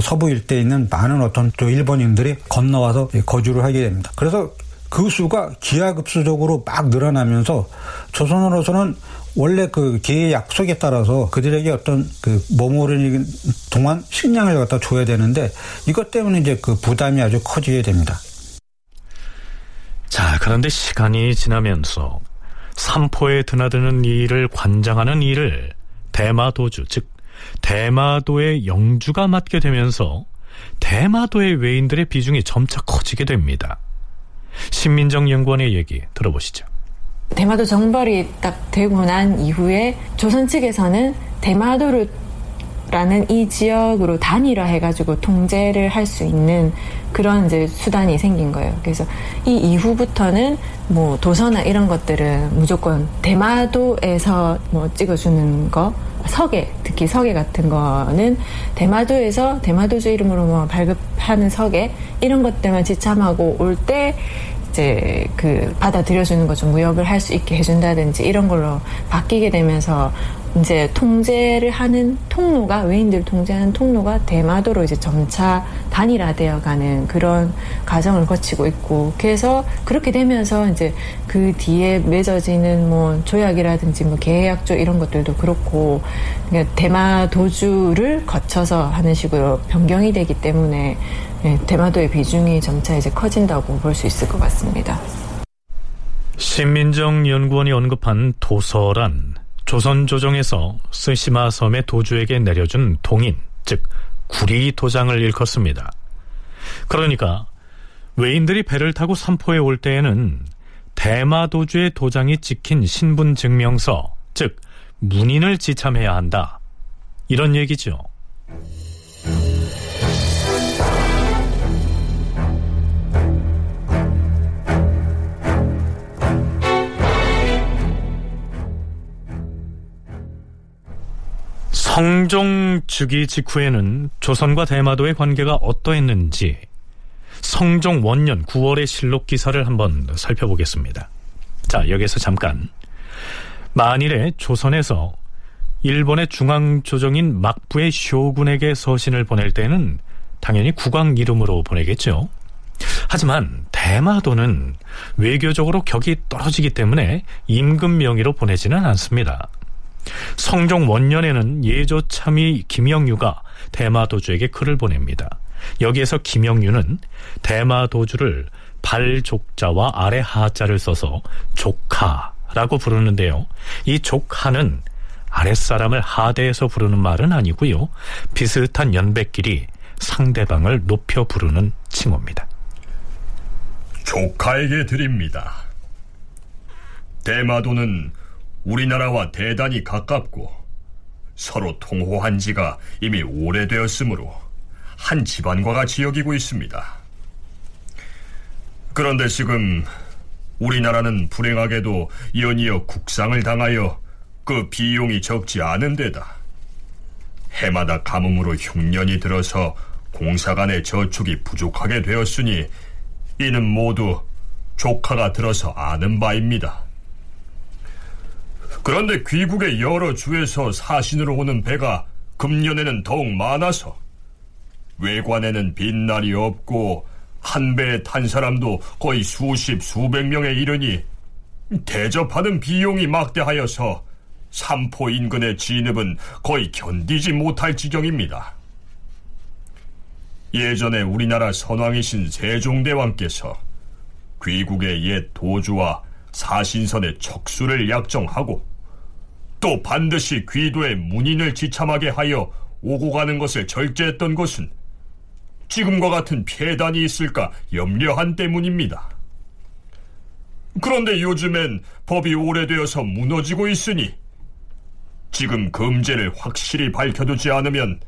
서부 일대에 있는 많은 어떤 또 일본인들이 건너와서 거주를 하게 됩니다. 그래서 그 수가 기하급수적으로 막 늘어나면서 조선으로서는 원래 그 계의 약속에 따라서 그들에게 어떤 그 머무르는 동안 식량을 갖다 줘야 되는데 이것 때문에 이제 그 부담이 아주 커지게 됩니다. 자, 그런데 시간이 지나면서 삼포에 드나드는 일을 관장하는 일을 대마도주, 즉 대마도의 영주가 맡게 되면서 대마도의 외인들의 비중이 점차 커지게 됩니다. 신민정 연구원의 얘기 들어보시죠. 대마도 정벌이 딱 되고 난 이후에 조선 측에서는 대마도를 라는 이 지역으로 단일화 해가지고 통제를 할 수 있는 그런 이제 수단이 생긴 거예요. 그래서 이 이후부터는 뭐 도서나 이런 것들은 무조건 대마도에서 뭐 찍어주는 거, 서계, 특히 서계 같은 거는 대마도에서 대마도주 이름으로 뭐 발급하는 서계 이런 것들만 지참하고 올 때 이제 그 받아들여주는 거좀 무역을 할 수 있게 해준다든지 이런 걸로 바뀌게 되면서 이제 통제를 하는 통로가 외인들 통제하는 통로가 대마도로 이제 점차 단일화되어 가는 그런 과정을 거치고 있고 그래서 그렇게 되면서 이제 그 뒤에 맺어지는 뭐 조약이라든지 뭐 계약조 이런 것들도 그렇고 그러니까 대마도주를 거쳐서 하는 식으로 변경이 되기 때문에 대마도의 비중이 점차 이제 커진다고 볼 수 있을 것 같습니다. 신민정 연구원이 언급한 도서란 조선 조정에서 스시마 섬의 도주에게 내려준 동인, 즉 구리 도장을 일컫습니다. 그러니까 외인들이 배를 타고 삼포에 올 때에는 대마 도주의 도장이 찍힌 신분 증명서, 즉 문인을 지참해야 한다. 이런 얘기죠. 성종 주기 직후에는 조선과 대마도의 관계가 어떠했는지 성종 원년 9월의 실록 기사를 한번 살펴보겠습니다. 자, 여기서 잠깐. 만일에 조선에서 일본의 중앙조정인 막부의 쇼군에게 서신을 보낼 때는 당연히 국왕 이름으로 보내겠죠. 하지만 대마도는 외교적으로 격이 떨어지기 때문에 임금 명의로 보내지는 않습니다. 성종 원년에는 예조 참의 김영유가 대마도주에게 글을 보냅니다. 여기에서 김영유는 대마도주를 발족자와 아래 하자를 써서 조카라고 부르는데요. 이 조카는 아랫사람을 하대해서 부르는 말은 아니고요. 비슷한 연배끼리 상대방을 높여 부르는 칭호입니다. 조카에게 드립니다. 대마도는 우리나라와 대단히 가깝고 서로 통호한 지가 이미 오래되었으므로 한 집안과 같이 여기고 있습니다. 그런데 지금 우리나라는 불행하게도 연이어 국상을 당하여 그 비용이 적지 않은 데다 해마다 가뭄으로 흉년이 들어서 공사 간의 저축이 부족하게 되었으니 이는 모두 조카가 들어서 아는 바입니다. 그런데 귀국의 여러 주에서 사신으로 오는 배가 금년에는 더욱 많아서 외관에는 빈날이 없고 한 배에 탄 사람도 거의 수십 수백 명에 이르니 대접하는 비용이 막대하여서 삼포 인근의 진입은 거의 견디지 못할 지경입니다. 예전에 우리나라 선왕이신 세종대왕께서 귀국의 옛 도주와 사신선의 척수를 약정하고 또 반드시 귀도의 문인을 지참하게 하여 오고 가는 것을 절제했던 것은 지금과 같은 폐단이 있을까 염려한 때문입니다. 그런데 요즘엔 법이 오래되어서 무너지고 있으니 지금 금제를 확실히 밝혀두지 않으면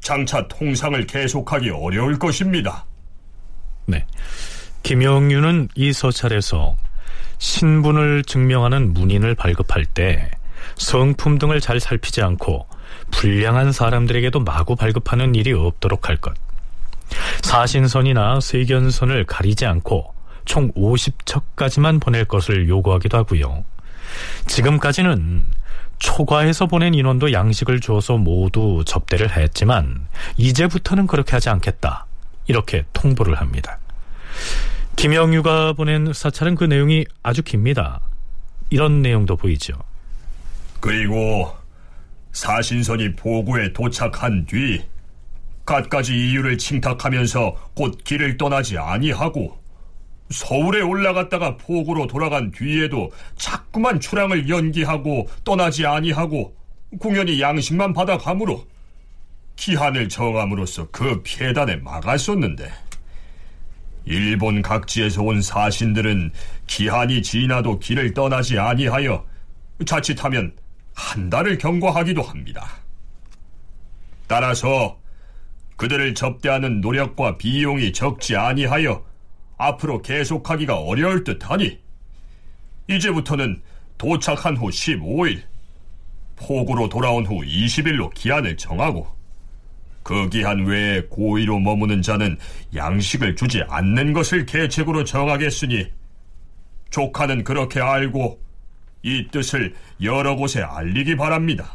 장차 통상을 계속하기 어려울 것입니다. 네. 김영윤은 이 서찰에서 신분을 증명하는 문인을 발급할 때 성품 등을 잘 살피지 않고 불량한 사람들에게도 마구 발급하는 일이 없도록 할 것. 사신선이나 세견선을 가리지 않고 총 50척까지만 보낼 것을 요구하기도 하고요. 지금까지는 초과해서 보낸 인원도 양식을 줘서 모두 접대를 했지만 이제부터는 그렇게 하지 않겠다. 이렇게 통보를 합니다. 김영유가 보낸 사찰은 그 내용이 아주 깁니다. 이런 내용도 보이죠. 그리고 사신선이 보고에 도착한 뒤 갖가지 이유를 칭탁하면서 곧 길을 떠나지 아니하고 서울에 올라갔다가 포구로 돌아간 뒤에도 자꾸만 출항을 연기하고 떠나지 아니하고 공연히 양식만 받아가므로 기한을 정함으로써 그 폐단에 막았었는데 일본 각지에서 온 사신들은 기한이 지나도 길을 떠나지 아니하여 자칫하면 한 달을 경과하기도 합니다. 따라서 그들을 접대하는 노력과 비용이 적지 아니하여 앞으로 계속하기가 어려울 듯하니 이제부터는 도착한 후 15일, 포구로 돌아온 후 20일로 기한을 정하고 그 기한 외에 고의로 머무는 자는 양식을 주지 않는 것을 계책으로 정하겠으니 조카는 그렇게 알고 이 뜻을 여러 곳에 알리기 바랍니다.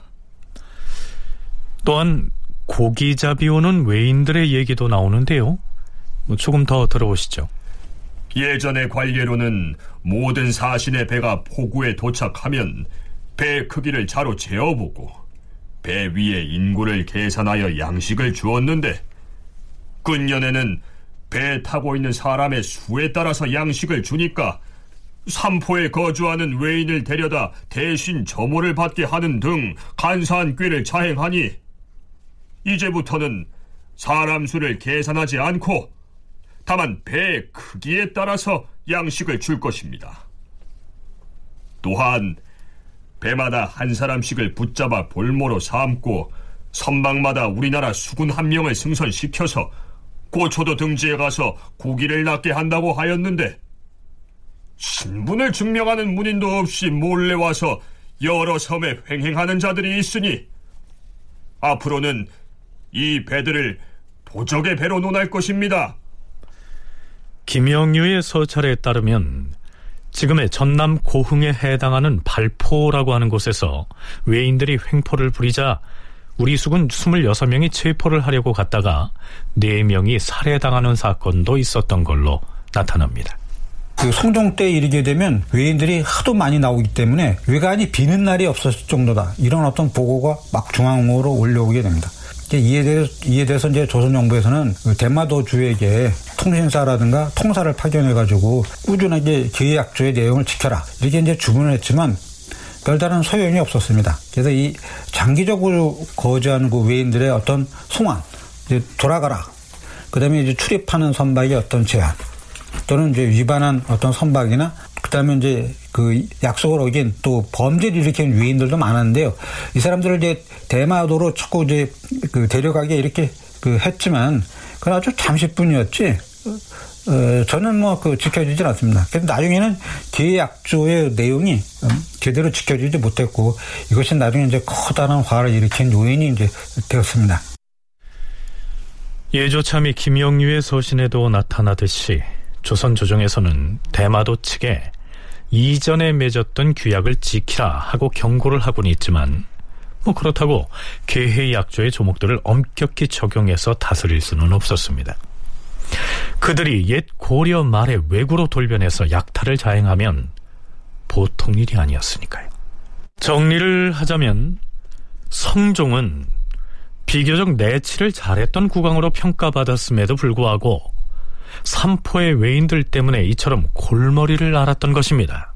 또한 고기 잡이 오는 외인들의 얘기도 나오는데요. 뭐 조금 더 들어보시죠. 예전의 관례로는 모든 사신의 배가 포구에 도착하면 배 크기를 자로 재어보고 배 위에 인구를 계산하여 양식을 주었는데 근년에는 배 타고 있는 사람의 수에 따라서 양식을 주니까 삼포에 거주하는 외인을 데려다 대신 점호를 받게 하는 등 간사한 꾀를 자행하니 이제부터는 사람 수를 계산하지 않고 다만 배의 크기에 따라서 양식을 줄 것입니다. 또한 배마다 한 사람씩을 붙잡아 볼모로 삼고 선방마다 우리나라 수군 한 명을 승선시켜서 고초도 등지에 가서 고기를 낳게 한다고 하였는데 신분을 증명하는 문인도 없이 몰래 와서 여러 섬에 횡행하는 자들이 있으니 앞으로는 이 배들을 도적의 배로 논할 것입니다. 김영유의 서찰에 따르면 지금의 전남 고흥에 해당하는 발포라고 하는 곳에서 외인들이 횡포를 부리자 우리 수군 26명이 체포를 하려고 갔다가 4명이 살해당하는 사건도 있었던 걸로 나타납니다. 그 성종 때 이르게 되면 외인들이 하도 많이 나오기 때문에 외관이 비는 날이 없었을 정도다. 이런 어떤 보고가 막 중앙으로 올려오게 됩니다. 이에 대해서, 이에 대해서 이제 조선정부에서는 그 대마도주에게 통신사라든가 통사를 파견해가지고 꾸준하게 계약조의 내용을 지켜라. 이렇게 이제 주문을 했지만 별다른 소용이 없었습니다. 그래서 이 장기적으로 거주하는 그 외인들의 어떤 송환, 이제 돌아가라. 그 다음에 이제 출입하는 선박의 어떤 제한, 또는 이제 위반한 어떤 선박이나 그 다음에 이제 그 약속을 어긴 또 범죄를 일으키는 외인들도 많았는데요. 이 사람들을 이제 대마도로 자꾸 이제 그 데려가게 이렇게 그 했지만 그건 아주 잠시뿐이었지. 어, 저는 뭐 그 지켜지질 않습니다. 그래서 나중에는 계약조의 내용이 음, 제대로 지켜지지 못했고 이것이 나중에 이제 커다란 화를 일으킨 요인이 이제 되었습니다. 예조참이 김영유의 서신에도 나타나듯이 조선 조정에서는 대마도 측에 이전에 맺었던 규약을 지키라 하고 경고를 하곤 있지만 뭐 그렇다고 개해 약조의 조목들을 엄격히 적용해서 다스릴 수는 없었습니다. 그들이 옛 고려 말의 왜구로 돌변해서 약탈을 자행하면 보통 일이 아니었으니까요. 정리를 하자면 성종은 비교적 내치를 잘했던 국왕으로 평가받았음에도 불구하고 삼포의 외인들 때문에 이처럼 골머리를 앓았던 것입니다.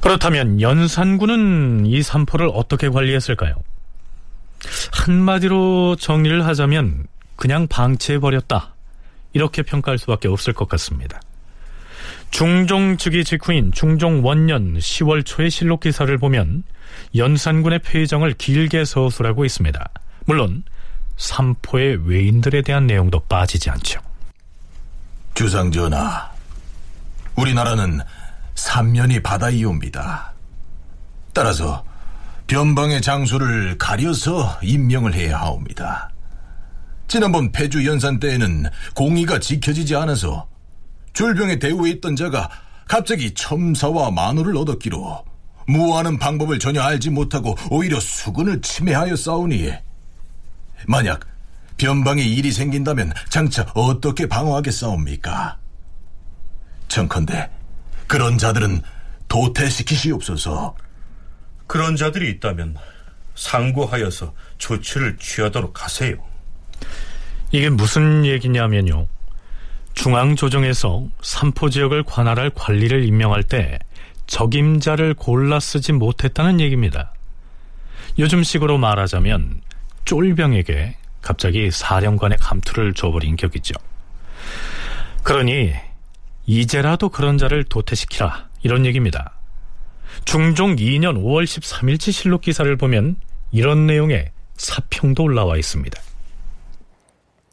그렇다면 연산군은 이 삼포를 어떻게 관리했을까요? 한마디로 정리를 하자면 그냥 방치해버렸다. 이렇게 평가할 수밖에 없을 것 같습니다. 중종 즉위 직후인 중종 원년 10월 초의 실록 기사를 보면 연산군의 폐정을 길게 서술하고 있습니다. 물론 삼포의 외인들에 대한 내용도 빠지지 않죠. 주상 전하, 우리나라는 삼면이 바다이옵니다. 따라서 변방의 장소를 가려서 임명을 해야 하옵니다. 지난번 폐주 연산 때에는 공의가 지켜지지 않아서 줄병의 대우에 있던 자가 갑자기 첨사와 만호를 얻었기로 무하는 방법을 전혀 알지 못하고 오히려 수군을 침해하여 싸우니 만약 변방에 일이 생긴다면 장차 어떻게 방어하게 싸웁니까? 청컨대 그런 자들은 도태시키시옵소서. 그런 자들이 있다면 상고하여서 조치를 취하도록 하세요. 이게 무슨 얘기냐면요. 중앙조정에서 삼포 지역을 관할할 관리를 임명할 때 적임자를 골라 쓰지 못했다는 얘기입니다. 요즘식으로 말하자면 쫄병에게 갑자기 사령관의 감투를 줘버린 격이죠. 그러니 이제라도 그런 자를 도태시키라 이런 얘기입니다. 중종 2년 5월 13일치 실록 기사를 보면 이런 내용의 사평도 올라와 있습니다.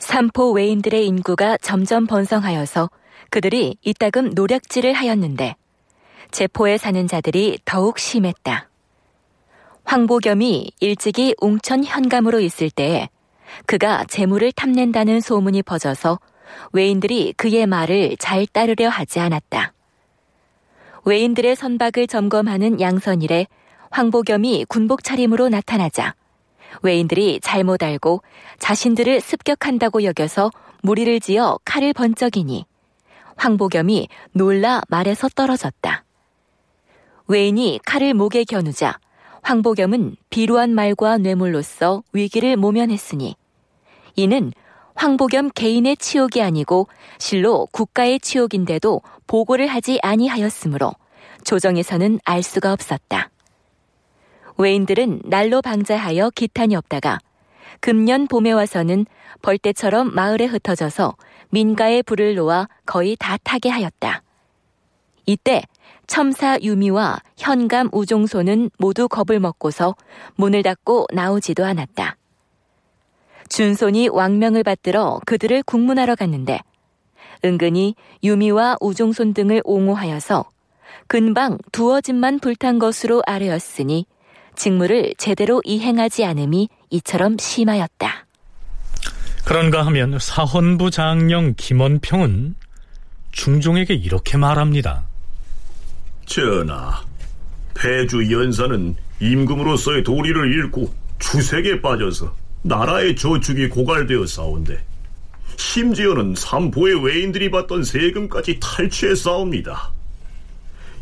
삼포 외인들의 인구가 점점 번성하여서 그들이 이따금 노략질을 하였는데 제포에 사는 자들이 더욱 심했다. 황보겸이 일찍이 웅천 현감으로 있을 때에 그가 재물을 탐낸다는 소문이 퍼져서 외인들이 그의 말을 잘 따르려 하지 않았다. 외인들의 선박을 점검하는 양선일에 황보겸이 군복 차림으로 나타나자 외인들이 잘못 알고 자신들을 습격한다고 여겨서 무리를 지어 칼을 번쩍이니 황보겸이 놀라 말에서 떨어졌다. 외인이 칼을 목에 겨누자 황보겸은 비루한 말과 뇌물로서 위기를 모면했으니 이는 황보겸 개인의 치욕이 아니고 실로 국가의 치욕인데도 보고를 하지 아니하였으므로 조정에서는 알 수가 없었다. 외인들은 날로 방자하여 기탄이 없다가 금년 봄에 와서는 벌떼처럼 마을에 흩어져서 민가에 불을 놓아 거의 다 타게 하였다. 이때 첨사 유미와 현감 우종소는 모두 겁을 먹고서 문을 닫고 나오지도 않았다. 준손이 왕명을 받들어 그들을 국문하러 갔는데 은근히 유미와 우종손 등을 옹호하여서 근방 두어 집만 불탄 것으로 아뢰었으니 직무를 제대로 이행하지 않음이 이처럼 심하였다. 그런가 하면 사헌부 장령 김원평은 중종에게 이렇게 말합니다. 전하, 폐주 연사는 임금으로서의 도리를 잃고 주색에 빠져서 나라의 저축이 고갈되어 싸운데 심지어는 삼포의 외인들이 받던 세금까지 탈취해 싸웁니다.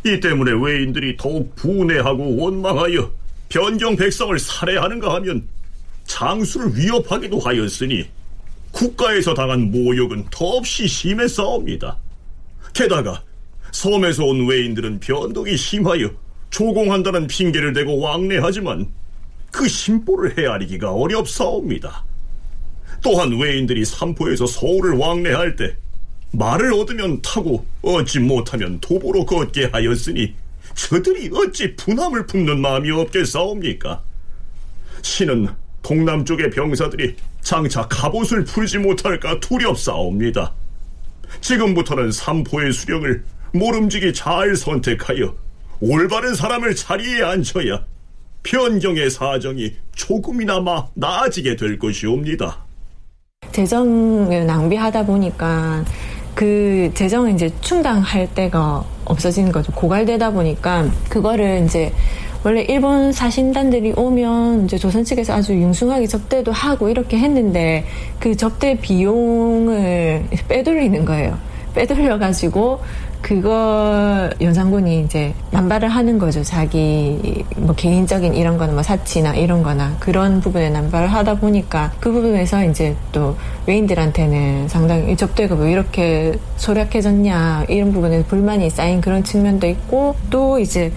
이 때문에 외인들이 더욱 분해하고 원망하여 변경 백성을 살해하는가 하면 장수를 위협하기도 하였으니 국가에서 당한 모욕은 더없이 심했사옵니다. 게다가 섬에서 온 외인들은 변덕이 심하여 조공한다는 핑계를 대고 왕래하지만 그 심보를 헤아리기가 어렵사옵니다. 또한 외인들이 삼포에서 서울을 왕래할 때 말을 얻으면 타고 얻지 못하면 도보로 걷게 하였으니 저들이 어찌 분함을 품는 마음이 없겠사옵니까? 신은 동남쪽의 병사들이 장차 갑옷을 풀지 못할까 두렵사옵니다. 지금부터는 삼포의 수령을 모름지기 잘 선택하여 올바른 사람을 자리에 앉혀야 변경의 사정이 조금이나마 나아지게 될 것이옵니다. 재정을 낭비하다 보니까 그 재정을 이제 충당할 때가 없어지는 거죠. 고갈되다 보니까 그거를 이제 원래 일본 사신단들이 오면 이제 조선 측에서 아주 융숭하게 접대도 하고 이렇게 했는데 그 접대 비용을 빼돌리는 거예요. 빼돌려가지고 그거 연산군이 이제 남발을 하는 거죠. 자기 뭐 개인적인 이런 거나 뭐 사치나 이런 거나 그런 부분에 남발을 하다 보니까 그 부분에서 이제 또 외인들한테는 상당히 접대가 왜 이렇게 소략해졌냐 이런 부분에 불만이 쌓인 그런 측면도 있고 또 이제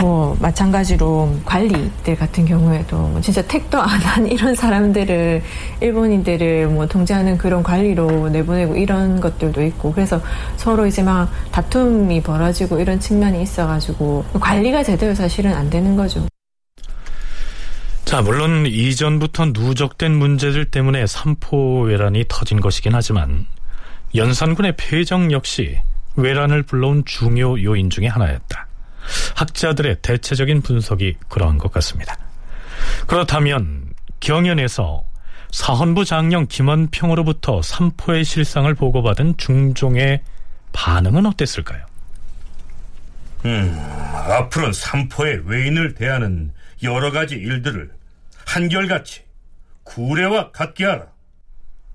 뭐 마찬가지로 관리들 같은 경우에도 뭐 진짜 택도 안 한 [LAUGHS] 이런 사람들을 일본인들을 뭐 통제하는 그런 관리로 내보내고 이런 것들도 있고 그래서 서로 이제 막 다툼이 벌어지고 이런 측면이 있어가지고 관리가 제대로 사실은 안 되는 거죠. 자, 물론 이전부터 누적된 문제들 때문에 삼포 외란이 터진 것이긴 하지만 연산군의 폐정 역시 외란을 불러온 중요 요인 중의 하나였다. 학자들의 대체적인 분석이 그러한 것 같습니다. 그렇다면 경연에서 사헌부 장령 김원평으로부터 삼포의 실상을 보고받은 중종의 반응은 어땠을까요? 음, 앞으로는 삼포의 외인을 대하는 여러 가지 일들을 한결같이 구례와 같게 하라.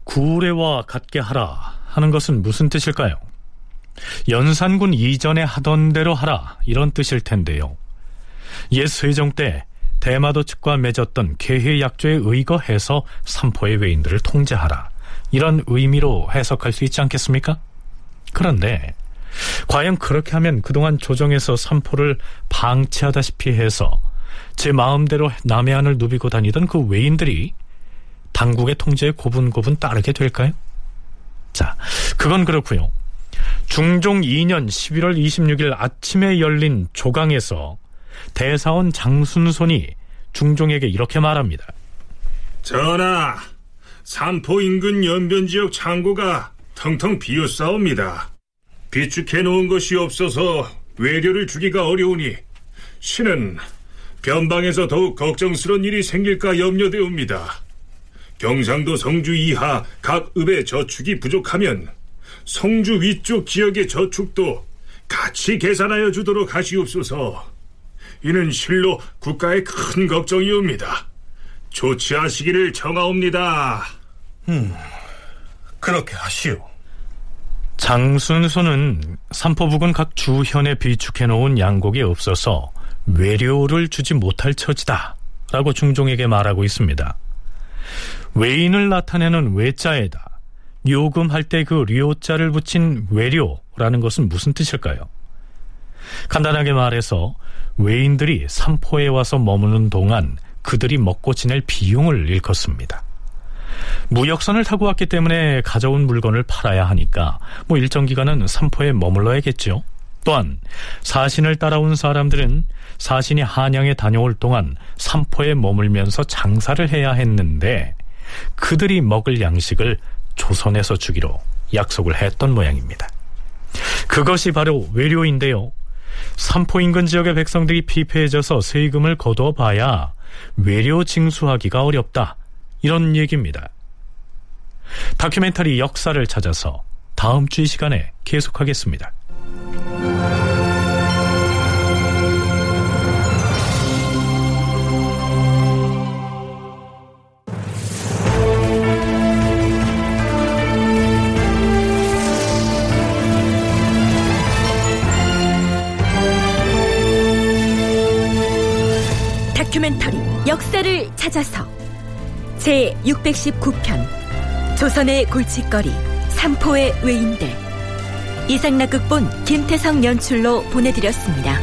구례와 같게 하라 하는 것은 무슨 뜻일까요? 연산군 이전에 하던 대로 하라 이런 뜻일 텐데요. 옛 세종 때 대마도 측과 맺었던 개해약조에 의거해서 삼포의 외인들을 통제하라 이런 의미로 해석할 수 있지 않겠습니까? 그런데 과연 그렇게 하면 그동안 조정에서 삼포를 방치하다시피 해서 제 마음대로 남의 안을 누비고 다니던 그 외인들이 당국의 통제에 고분고분 따르게 될까요? 자, 그건 그렇고요. 중종 2년 11월 26일 아침에 열린 조강에서 대사원 장순손이 중종에게 이렇게 말합니다. 전하, 삼포 인근 연변 지역 창고가 텅텅 비었사옵니다. 비축해 놓은 것이 없어서 외료를 주기가 어려우니 신은 변방에서 더욱 걱정스러운 일이 생길까 염려되옵니다. 경상도 성주 이하 각 읍의 저축이 부족하면 성주 위쪽 지역의 저축도 같이 계산하여 주도록 하시옵소서. 이는 실로 국가의 큰 걱정이옵니다. 조치하시기를 청하옵니다. 음, 그렇게 하시오. 장순소는 삼포북은 각 주현에 비축해 놓은 양곡이 없어서 외료를 주지 못할 처지다 라고 중종에게 말하고 있습니다. 외인을 나타내는 외자에다 요금할 때 그 료자를 붙인 외료라는 것은 무슨 뜻일까요? 간단하게 말해서 외인들이 삼포에 와서 머무는 동안 그들이 먹고 지낼 비용을 일컫습니다. 무역선을 타고 왔기 때문에 가져온 물건을 팔아야 하니까 뭐 일정 기간은 삼포에 머물러야겠죠. 또한 사신을 따라온 사람들은 사신이 한양에 다녀올 동안 삼포에 머물면서 장사를 해야 했는데 그들이 먹을 양식을 조선에서 주기로 약속을 했던 모양입니다. 그것이 바로 외료인데요. 삼포 인근 지역의 백성들이 피폐해져서 세금을 거둬 봐야 외료 징수하기가 어렵다. 이런 얘기입니다. 다큐멘터리 역사를 찾아서 다음 주 이 시간에 계속하겠습니다. 다큐멘터리 역사를 찾아서 제 619편 조선의 골칫거리 삼포의 외인들 이상락극본 김태성 연출로 보내드렸습니다.